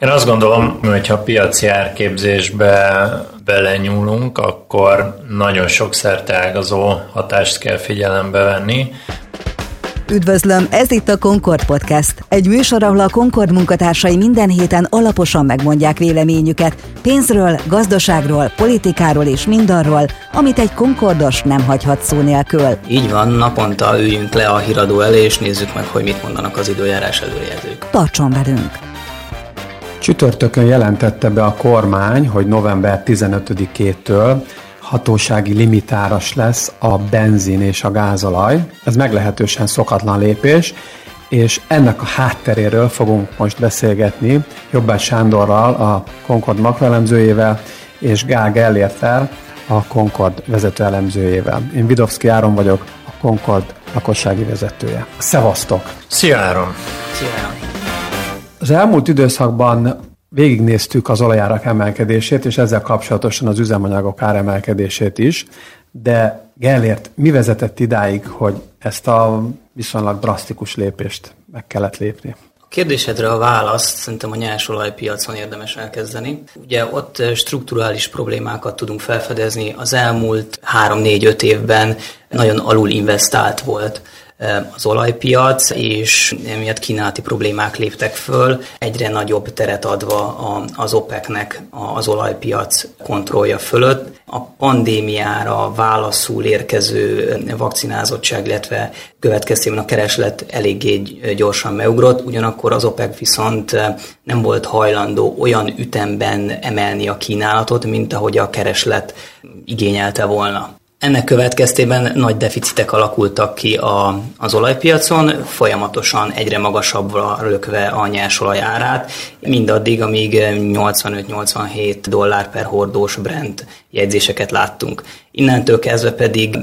Én azt gondolom, hogy ha piaci árképzésbe belenyúlunk, akkor nagyon sok szerteágazó hatást kell figyelembe venni. Üdvözlöm, ez itt a Concord Podcast. Egy műsor, ahol a Concord munkatársai minden héten alaposan megmondják véleményüket pénzről, gazdaságról, politikáról és mindarról, amit egy Concordos nem hagyhat szó nélkül. Így van, naponta üljünk le a híradó elé, és nézzük meg, hogy mit mondanak az időjárás előrejelzők. Tartson velünk! Csütörtökön jelentette be a kormány, hogy november 15-től hatósági limitáras lesz a benzin és a gázolaj. Ez meglehetősen szokatlan lépés, és ennek a hátteréről fogunk most beszélgetni Jobbás Sándorral, a Concord makroelemzőjével, és Gál Gellértel, a Concord vezető elemzőjével. Én Vidovszki Áron vagyok, a Concord lakossági vezetője. Szevasztok! Szia Áron! Szia Áron! Az elmúlt időszakban végignéztük az olajárak emelkedését, és ezzel kapcsolatosan az üzemanyagok áremelkedését is, de Gellért mi vezetett idáig, hogy ezt a viszonylag drasztikus lépést meg kellett lépni? A kérdésedre a választ szerintem a nyersolajpiacon érdemes elkezdeni. Ugye ott strukturális problémákat tudunk felfedezni. Az elmúlt 3-4-5 évben nagyon alul investált volt az olajpiac, és emiatt kínálati problémák léptek föl, egyre nagyobb teret adva az OPEC-nek az olajpiac kontrollja fölött. A pandémiára válaszul érkező vakcinázottság, illetve következtében a kereslet eléggé gyorsan meugrott, ugyanakkor az OPEC viszont nem volt hajlandó olyan ütemben emelni a kínálatot, mint ahogy a kereslet igényelte volna. Ennek következtében nagy deficitek alakultak ki a, az olajpiacon, folyamatosan egyre magasabbra lökve a nyersolaj árát, mindaddig, amíg 85-87 dollár per hordós Brent jegyzéseket láttunk. Innentől kezdve pedig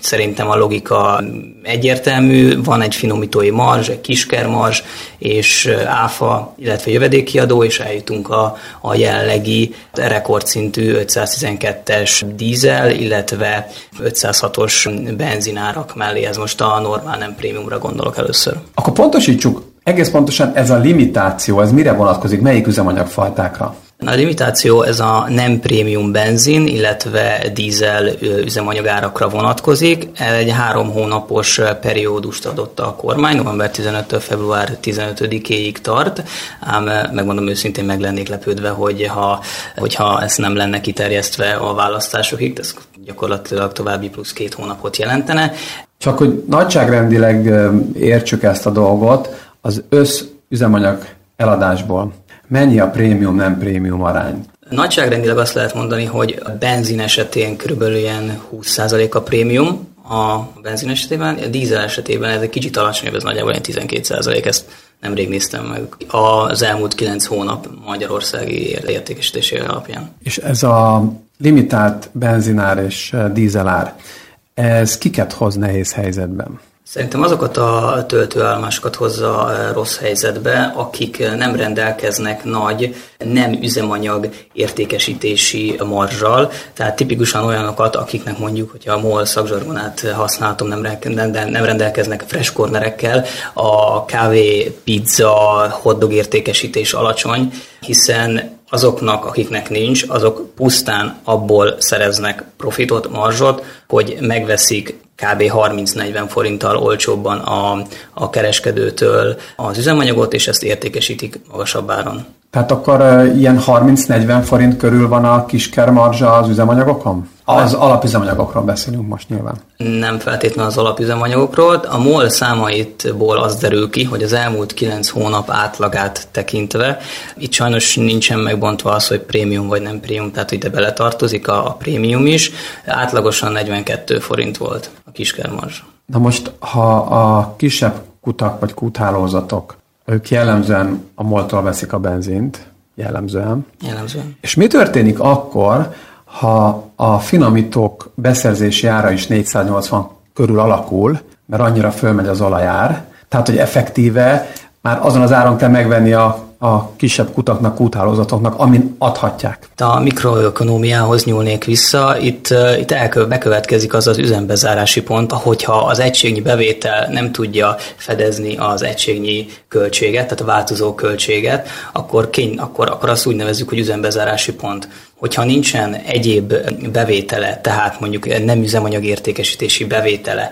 Szerintem a logika egyértelmű, van egy finomítói marzs, egy kisker marzs, és áfa, illetve jövedékiadó, és eljutunk a, a jelenlegi rekordszintű 512-es dízel, illetve 506-os benzinárak mellé. Ez most a normál nem prémiumra gondolok először. Akkor pontosítsuk, egész pontosan ez a limitáció, ez mire vonatkozik, melyik üzemanyagfajtákra? A limitáció ez a nem prémium benzin, illetve dízel üzemanyagárakra vonatkozik. Egy három hónapos periódust adott a kormány, november 15 február 15-éig tart, ám megmondom őszintén meg lennék lepődve, hogyha, hogyha ezt nem lenne kiterjesztve a választásokig, ez gyakorlatilag további plusz két hónapot jelentene. Csak hogy nagyságrendileg értsük ezt a dolgot, az össz üzemanyag eladásból Mennyi a prémium, nem prémium arány? Nagyságrendileg azt lehet mondani, hogy a benzin esetén körülbelül ilyen 20% a prémium, a benzin esetében, a dízel esetében ez egy kicsit alacsonyabb, ez nagyjából ilyen 12%, ezt nemrég néztem meg az elmúlt 9 hónap magyarországi értékesítési alapján. És ez a limitált benzinár és dízelár, ez kiket hoz nehéz helyzetben? Szerintem azokat a töltőállomásokat hozza rossz helyzetbe, akik nem rendelkeznek nagy nem üzemanyag értékesítési marzsal, tehát tipikusan olyanokat, akiknek mondjuk, hogyha a MOL szakzsargonát használtam, nem, nem rendelkeznek fresh cornerekkel, a kávé, pizza, hotdog értékesítés alacsony, hiszen azoknak, akiknek nincs, azok pusztán abból szereznek profitot, marzsot, hogy megveszik kb. 30-40 forinttal olcsóbban a, a kereskedőtől az üzemanyagot, és ezt értékesítik magasabb áron. Tehát akkor ilyen 30-40 forint körül van a kisker marzsa az üzemanyagokon? Az alapüzemanyagokról beszélünk most nyilván. Nem feltétlenül az alapüzemanyagokról. A MOL számaitból az derül ki, hogy az elmúlt 9 hónap átlagát tekintve, itt sajnos nincsen megbontva az, hogy prémium vagy nem prémium, tehát ide beletartozik a, a prémium is. Átlagosan 42 forint volt a kiskermarzs. Na most, ha a kisebb kutak vagy kuthálózatok, ők jellemzően a moltól veszik a benzint, jellemzően. Jellemzően. És mi történik akkor, ha a finomítók beszerzési ára is 480 körül alakul, mert annyira fölmegy az olajár, tehát hogy effektíve már azon az áron kell megvenni a a kisebb kutaknak, kúthálózatoknak, amin adhatják. A mikroökonómiához nyúlnék vissza. Itt, itt elkö, bekövetkezik az az üzembezárási pont, hogyha az egységnyi bevétel nem tudja fedezni az egységnyi költséget, tehát a változó költséget, akkor, kény, akkor, akkor azt úgy nevezzük, hogy üzembezárási pont hogyha nincsen egyéb bevétele, tehát mondjuk nem üzemanyag értékesítési bevétele,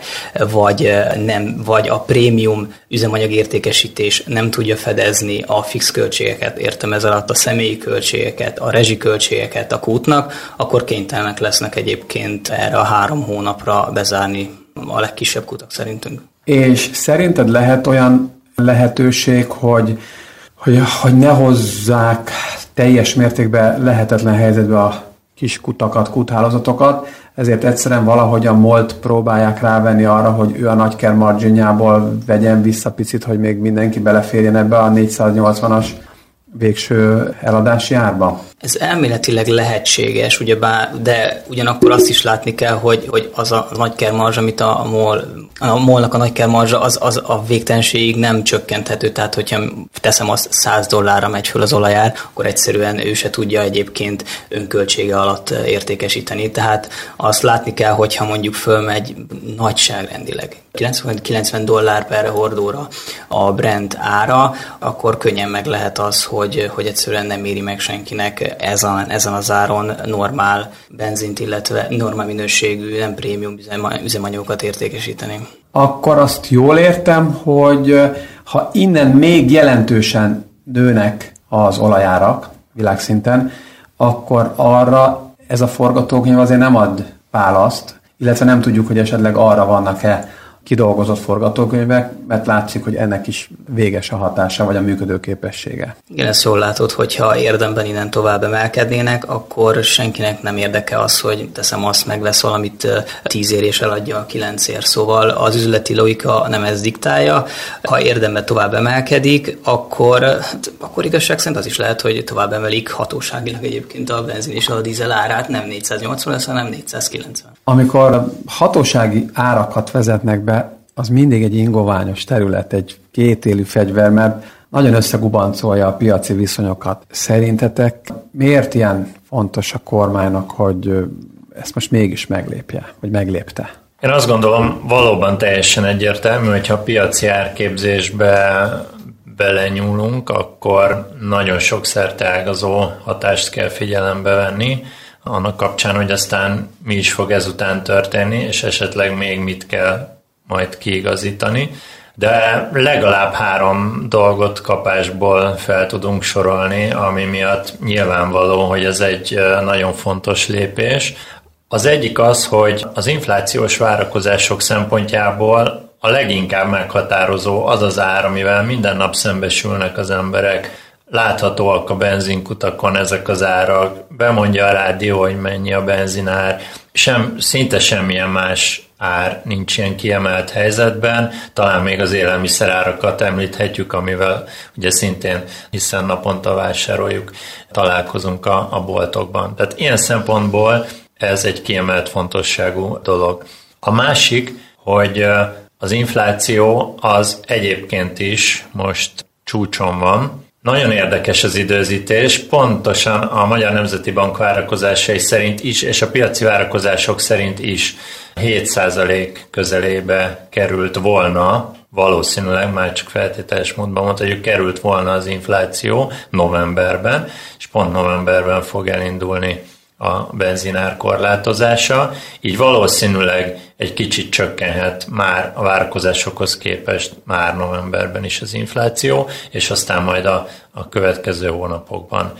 vagy, nem, vagy a prémium üzemanyag értékesítés nem tudja fedezni a fix költségeket, értem ez alatt a személyi költségeket, a rezsiköltségeket a kútnak, akkor kénytelenek lesznek egyébként erre a három hónapra bezárni a legkisebb kutak szerintünk. És szerinted lehet olyan lehetőség, hogy, hogy, hogy ne hozzák teljes mértékben lehetetlen helyzetbe a kis kutakat, kuthálózatokat, ezért egyszerűen valahogy a molt próbálják rávenni arra, hogy ő a nagyker marginjából vegyen vissza picit, hogy még mindenki beleférjen ebbe a 480-as végső eladási árba? Ez elméletileg lehetséges, ugyebár, de ugyanakkor azt is látni kell, hogy, hogy az a nagy kermarzs, amit a MOL, a MOL-nak a nagy kermarzsa, az, az a végtelenségig nem csökkenthető, tehát hogyha teszem azt 100 dollárra megy föl az olajár, akkor egyszerűen ő se tudja egyébként önköltsége alatt értékesíteni. Tehát azt látni kell, hogyha mondjuk fölmegy nagyságrendileg 90 dollár per hordóra a brand ára, akkor könnyen meg lehet az, hogy, hogy egyszerűen nem éri meg senkinek ezen, ezen az áron normál benzint, illetve normál minőségű, nem prémium üzemanyagokat értékesíteni. Akkor azt jól értem, hogy ha innen még jelentősen nőnek az olajárak világszinten, akkor arra ez a forgatókönyv azért nem ad választ, illetve nem tudjuk, hogy esetleg arra vannak-e kidolgozott forgatókönyvek, mert látszik, hogy ennek is véges a hatása, vagy a működőképessége. Igen, ezt jól látod, hogyha érdemben innen tovább emelkednének, akkor senkinek nem érdeke az, hogy teszem azt megvesz valamit tízér és eladja a kilencér. Szóval az üzleti logika nem ez diktálja. Ha érdemben tovább emelkedik, akkor, akkor igazság szerint az is lehet, hogy tovább emelik hatóságilag egyébként a benzin és a dízel árát, nem 480 lesz, hanem 490. Amikor hatósági árakat vezetnek be, az mindig egy ingoványos terület, egy kétélű fegyver, mert nagyon összegubancolja a piaci viszonyokat. Szerintetek miért ilyen fontos a kormánynak, hogy ezt most mégis meglépje, vagy meglépte? Én azt gondolom, valóban teljesen egyértelmű, hogyha a piaci árképzésbe belenyúlunk, akkor nagyon sok ágazó hatást kell figyelembe venni, annak kapcsán, hogy aztán mi is fog ezután történni, és esetleg még mit kell majd kiigazítani, de legalább három dolgot kapásból fel tudunk sorolni, ami miatt nyilvánvaló, hogy ez egy nagyon fontos lépés. Az egyik az, hogy az inflációs várakozások szempontjából a leginkább meghatározó az az ár, amivel minden nap szembesülnek az emberek. Láthatóak a benzinkutakon ezek az árak, bemondja a rádió, hogy mennyi a benzinár, sem, szinte semmilyen más ár nincs ilyen kiemelt helyzetben, talán még az élelmiszerárakat említhetjük, amivel ugye szintén hiszen naponta vásároljuk, találkozunk a, a boltokban. Tehát ilyen szempontból ez egy kiemelt fontosságú dolog. A másik, hogy az infláció az egyébként is most csúcson van, nagyon érdekes az időzítés, pontosan a Magyar Nemzeti Bank várakozásai szerint is, és a piaci várakozások szerint is 7% közelébe került volna, valószínűleg már csak feltételes módban mondta, hogy került volna az infláció novemberben, és pont novemberben fog elindulni a benzinár korlátozása, így valószínűleg egy kicsit csökkenhet már a várakozásokhoz képest már novemberben is az infláció, és aztán majd a, a következő hónapokban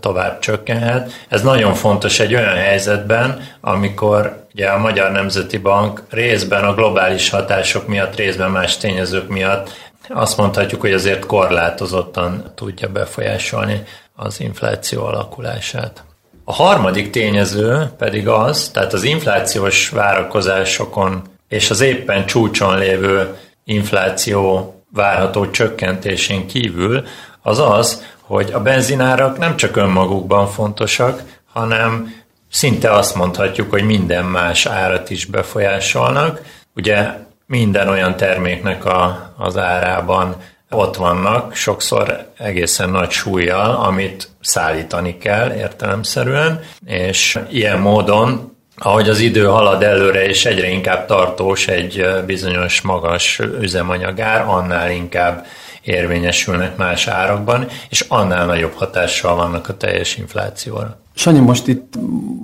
tovább csökkenhet. Ez nagyon fontos egy olyan helyzetben, amikor ugye a Magyar Nemzeti Bank részben a globális hatások miatt, részben más tényezők miatt azt mondhatjuk, hogy azért korlátozottan tudja befolyásolni az infláció alakulását. A harmadik tényező pedig az, tehát az inflációs várakozásokon és az éppen csúcson lévő infláció várható csökkentésén kívül az az, hogy a benzinárak nem csak önmagukban fontosak, hanem szinte azt mondhatjuk, hogy minden más árat is befolyásolnak. Ugye minden olyan terméknek a, az árában ott vannak, sokszor egészen nagy súlyjal, amit szállítani kell értelemszerűen, és ilyen módon ahogy az idő halad előre, és egyre inkább tartós egy bizonyos magas üzemanyagár, annál inkább érvényesülnek más árakban, és annál nagyobb hatással vannak a teljes inflációra. Sanyi, most itt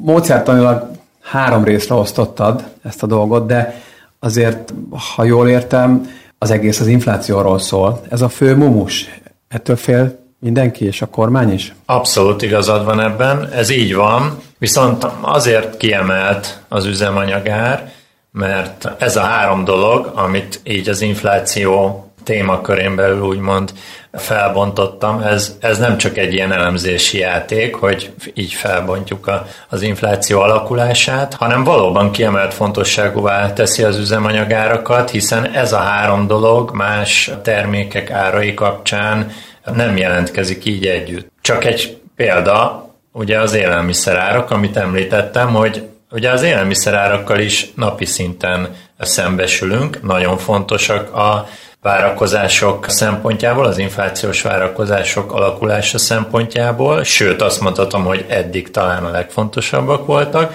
módszertanilag három részre osztottad ezt a dolgot, de azért, ha jól értem, az egész az inflációról szól. Ez a fő mumus. Ettől fél mindenki és a kormány is? Abszolút igazad van ebben, ez így van, viszont azért kiemelt az üzemanyagár, mert ez a három dolog, amit így az infláció témakörén belül úgymond felbontottam. Ez, ez nem csak egy ilyen elemzési játék, hogy így felbontjuk a, az infláció alakulását, hanem valóban kiemelt fontosságúvá teszi az üzemanyagárakat, hiszen ez a három dolog más termékek árai kapcsán nem jelentkezik így együtt. Csak egy példa, ugye az élelmiszerárak, amit említettem, hogy ugye az élelmiszerárakkal is napi szinten szembesülünk, nagyon fontosak a várakozások szempontjából, az inflációs várakozások alakulása szempontjából, sőt azt mondhatom, hogy eddig talán a legfontosabbak voltak,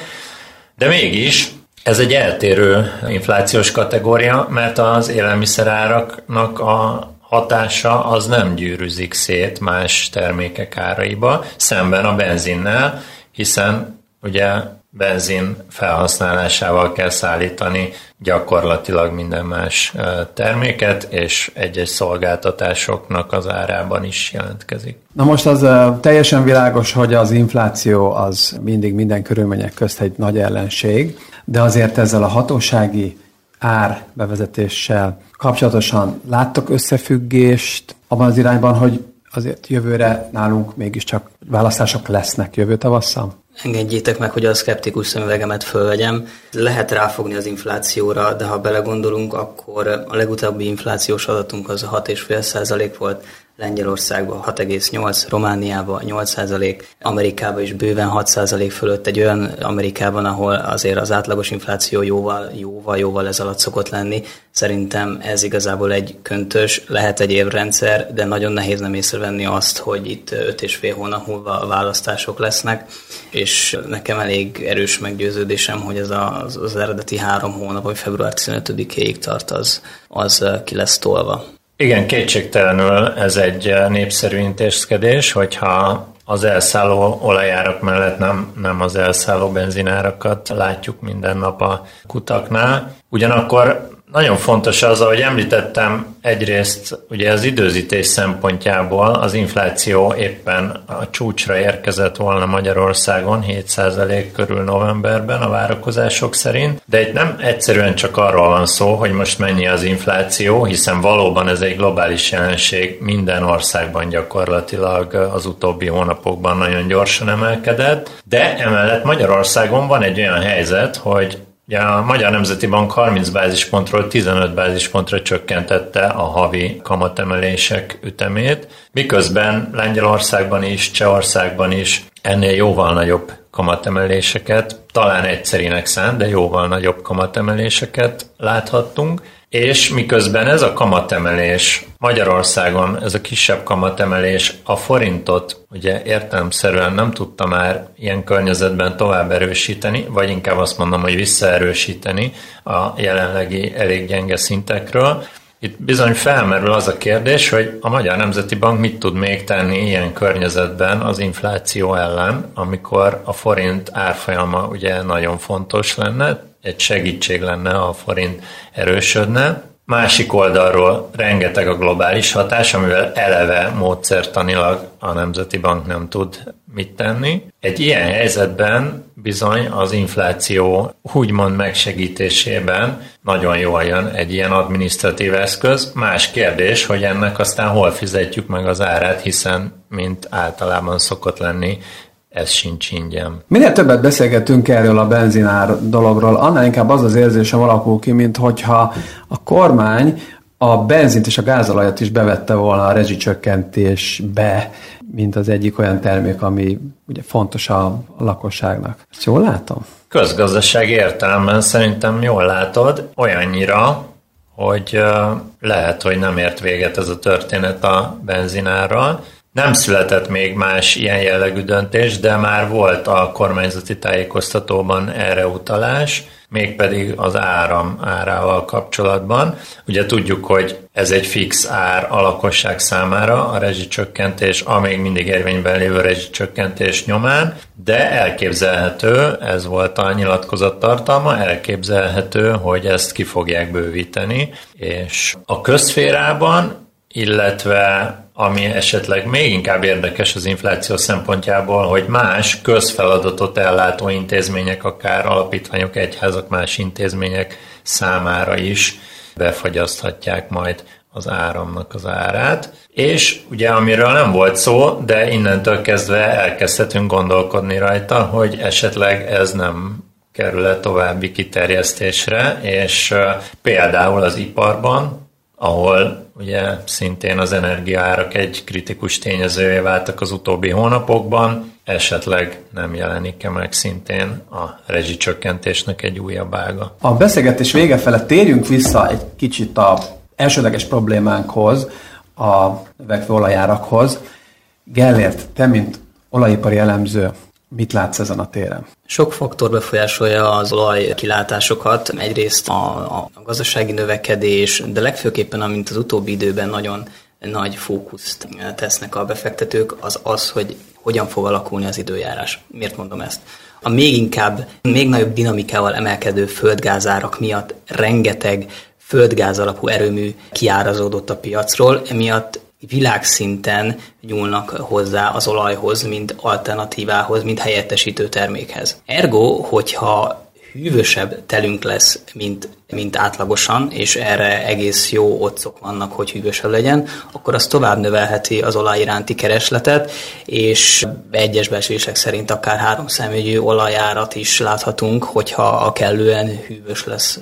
de mégis ez egy eltérő inflációs kategória, mert az élelmiszeráraknak a hatása az nem gyűrűzik szét más termékek áraiba, szemben a benzinnel, hiszen ugye benzin felhasználásával kell szállítani gyakorlatilag minden más terméket, és egy-egy szolgáltatásoknak az árában is jelentkezik. Na most az teljesen világos, hogy az infláció az mindig minden körülmények közt egy nagy ellenség, de azért ezzel a hatósági ár bevezetéssel kapcsolatosan láttok összefüggést abban az irányban, hogy azért jövőre nálunk mégiscsak választások lesznek jövő tavasszal? Engedjétek meg, hogy a szkeptikus szemüvegemet fölvegyem. Lehet ráfogni az inflációra, de ha belegondolunk, akkor a legutóbbi inflációs adatunk az 6,5% volt, Lengyelországban 6,8, Romániában 8%, Amerikában is bőven 6% fölött, egy olyan Amerikában, ahol azért az átlagos infláció jóval, jóval, jóval ez alatt szokott lenni. Szerintem ez igazából egy köntös, lehet egy évrendszer, de nagyon nehéz nem észrevenni azt, hogy itt 5 és fél hónap múlva választások lesznek, és nekem elég erős meggyőződésem, hogy ez az, az eredeti három hónap, vagy február 15-ig tart, az, az ki lesz tolva. Igen, kétségtelenül ez egy népszerű intézkedés, hogyha az elszálló olajárak mellett nem, nem az elszálló benzinárakat látjuk minden nap a kutaknál. Ugyanakkor nagyon fontos az, ahogy említettem, egyrészt ugye az időzítés szempontjából az infláció éppen a csúcsra érkezett volna Magyarországon 7% körül novemberben a várakozások szerint, de itt nem egyszerűen csak arról van szó, hogy most mennyi az infláció, hiszen valóban ez egy globális jelenség, minden országban gyakorlatilag az utóbbi hónapokban nagyon gyorsan emelkedett, de emellett Magyarországon van egy olyan helyzet, hogy Ugye a Magyar Nemzeti Bank 30 bázispontról 15 bázispontra csökkentette a havi kamatemelések ütemét, miközben Lengyelországban is, Csehországban is ennél jóval nagyobb kamatemeléseket, talán egyszerinek szánt, de jóval nagyobb kamatemeléseket láthattunk, és miközben ez a kamatemelés Magyarországon, ez a kisebb kamatemelés a forintot ugye értelemszerűen nem tudta már ilyen környezetben tovább erősíteni, vagy inkább azt mondom, hogy visszaerősíteni a jelenlegi elég gyenge szintekről, itt bizony felmerül az a kérdés, hogy a Magyar Nemzeti Bank mit tud még tenni ilyen környezetben az infláció ellen, amikor a forint árfolyama ugye nagyon fontos lenne, egy segítség lenne, ha a forint erősödne. Másik oldalról rengeteg a globális hatás, amivel eleve módszertanilag a Nemzeti Bank nem tud mit tenni. Egy ilyen helyzetben bizony az infláció úgymond megsegítésében nagyon jól jön egy ilyen adminisztratív eszköz. Más kérdés, hogy ennek aztán hol fizetjük meg az árát, hiszen mint általában szokott lenni, ez sincs ingyen. Minél többet beszélgetünk erről a benzinár dologról, annál inkább az az érzésem alakul ki, mint hogyha a kormány a benzint és a gázolajat is bevette volna a rezsicsökkentésbe, mint az egyik olyan termék, ami ugye fontos a, a lakosságnak. Ezt jól látom? Közgazdasági értelemben szerintem jól látod, olyannyira, hogy lehet, hogy nem ért véget ez a történet a benzinárral. Nem született még más ilyen jellegű döntés, de már volt a kormányzati tájékoztatóban erre utalás, mégpedig az áram árával kapcsolatban. Ugye tudjuk, hogy ez egy fix ár a lakosság számára, a rezsicsökkentés, a még mindig érvényben lévő rezsicsökkentés nyomán, de elképzelhető, ez volt a nyilatkozat tartalma, elképzelhető, hogy ezt ki fogják bővíteni, és a közférában, illetve ami esetleg még inkább érdekes az infláció szempontjából, hogy más közfeladatot ellátó intézmények, akár alapítványok, egyházak, más intézmények számára is befagyaszthatják majd az áramnak az árát. És ugye amiről nem volt szó, de innentől kezdve elkezdhetünk gondolkodni rajta, hogy esetleg ez nem kerül további kiterjesztésre, és például az iparban, ahol ugye szintén az energiaárak egy kritikus tényezővé váltak az utóbbi hónapokban, esetleg nem jelenik-e meg szintén a rezsicsökkentésnek egy újabb ága. A beszélgetés vége felett térjünk vissza egy kicsit a elsődleges problémánkhoz, a növekvő olajárakhoz. Gellért, te, mint olajipari elemző, Mit látsz ezen a téren? Sok faktor befolyásolja az olaj kilátásokat. Egyrészt a, a gazdasági növekedés, de legfőképpen, amint az utóbbi időben nagyon nagy fókuszt tesznek a befektetők, az az, hogy hogyan fog alakulni az időjárás. Miért mondom ezt? A még inkább, még nagyobb dinamikával emelkedő földgázárak miatt rengeteg földgáz alapú erőmű kiárazódott a piacról, emiatt világszinten nyúlnak hozzá az olajhoz, mint alternatívához, mint helyettesítő termékhez. Ergo, hogyha hűvösebb telünk lesz, mint, mint átlagosan, és erre egész jó otcok vannak, hogy hűvösebb legyen, akkor az tovább növelheti az olaj iránti keresletet, és egyes becslések szerint akár három személyű olajárat is láthatunk, hogyha a kellően hűvös lesz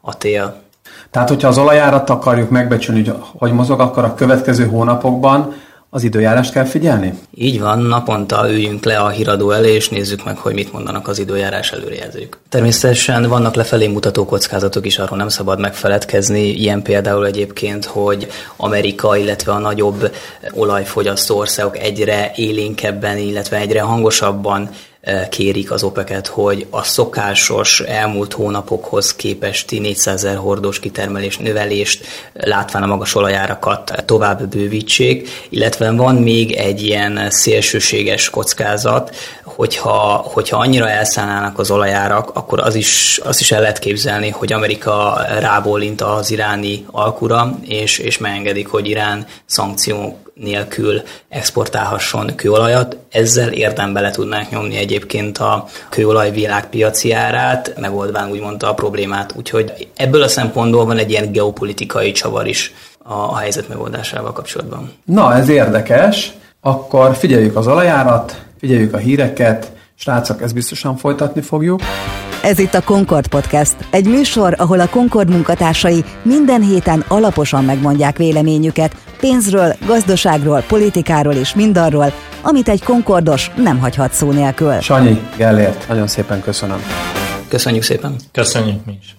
a tél. Tehát, hogyha az olajárat akarjuk megbecsülni, hogy hogy mozog, akkor a következő hónapokban az időjárást kell figyelni? Így van, naponta üljünk le a híradó elé, és nézzük meg, hogy mit mondanak az időjárás előrejelzők. Természetesen vannak lefelé mutató kockázatok is, arról nem szabad megfeledkezni. Ilyen például egyébként, hogy Amerika, illetve a nagyobb olajfogyasztó országok egyre élénkebben, illetve egyre hangosabban kérik az OPEC-et, hogy a szokásos elmúlt hónapokhoz képesti 400 ezer hordós kitermelés növelést látván a magas olajárakat tovább bővítsék, illetve van még egy ilyen szélsőséges kockázat, hogyha, hogyha annyira elszállnának az olajárak, akkor az is, azt is el lehet képzelni, hogy Amerika rábólint az iráni alkura, és, és megengedik, hogy Irán szankciók nélkül exportálhasson kőolajat. Ezzel érdembe le tudnánk nyomni egyébként a kőolaj világpiaci árát, megoldván úgymond a problémát. Úgyhogy ebből a szempontból van egy ilyen geopolitikai csavar is a helyzet megoldásával kapcsolatban. Na, ez érdekes. Akkor figyeljük az olajárat, figyeljük a híreket, srácok, ezt biztosan folytatni fogjuk. Ez itt a Concord Podcast, egy műsor, ahol a Concord munkatársai minden héten alaposan megmondják véleményüket pénzről, gazdaságról, politikáról és mindarról, amit egy Concordos nem hagyhat szó nélkül. Sanyi, Gellért, nagyon szépen köszönöm. Köszönjük szépen. Köszönjük mi is.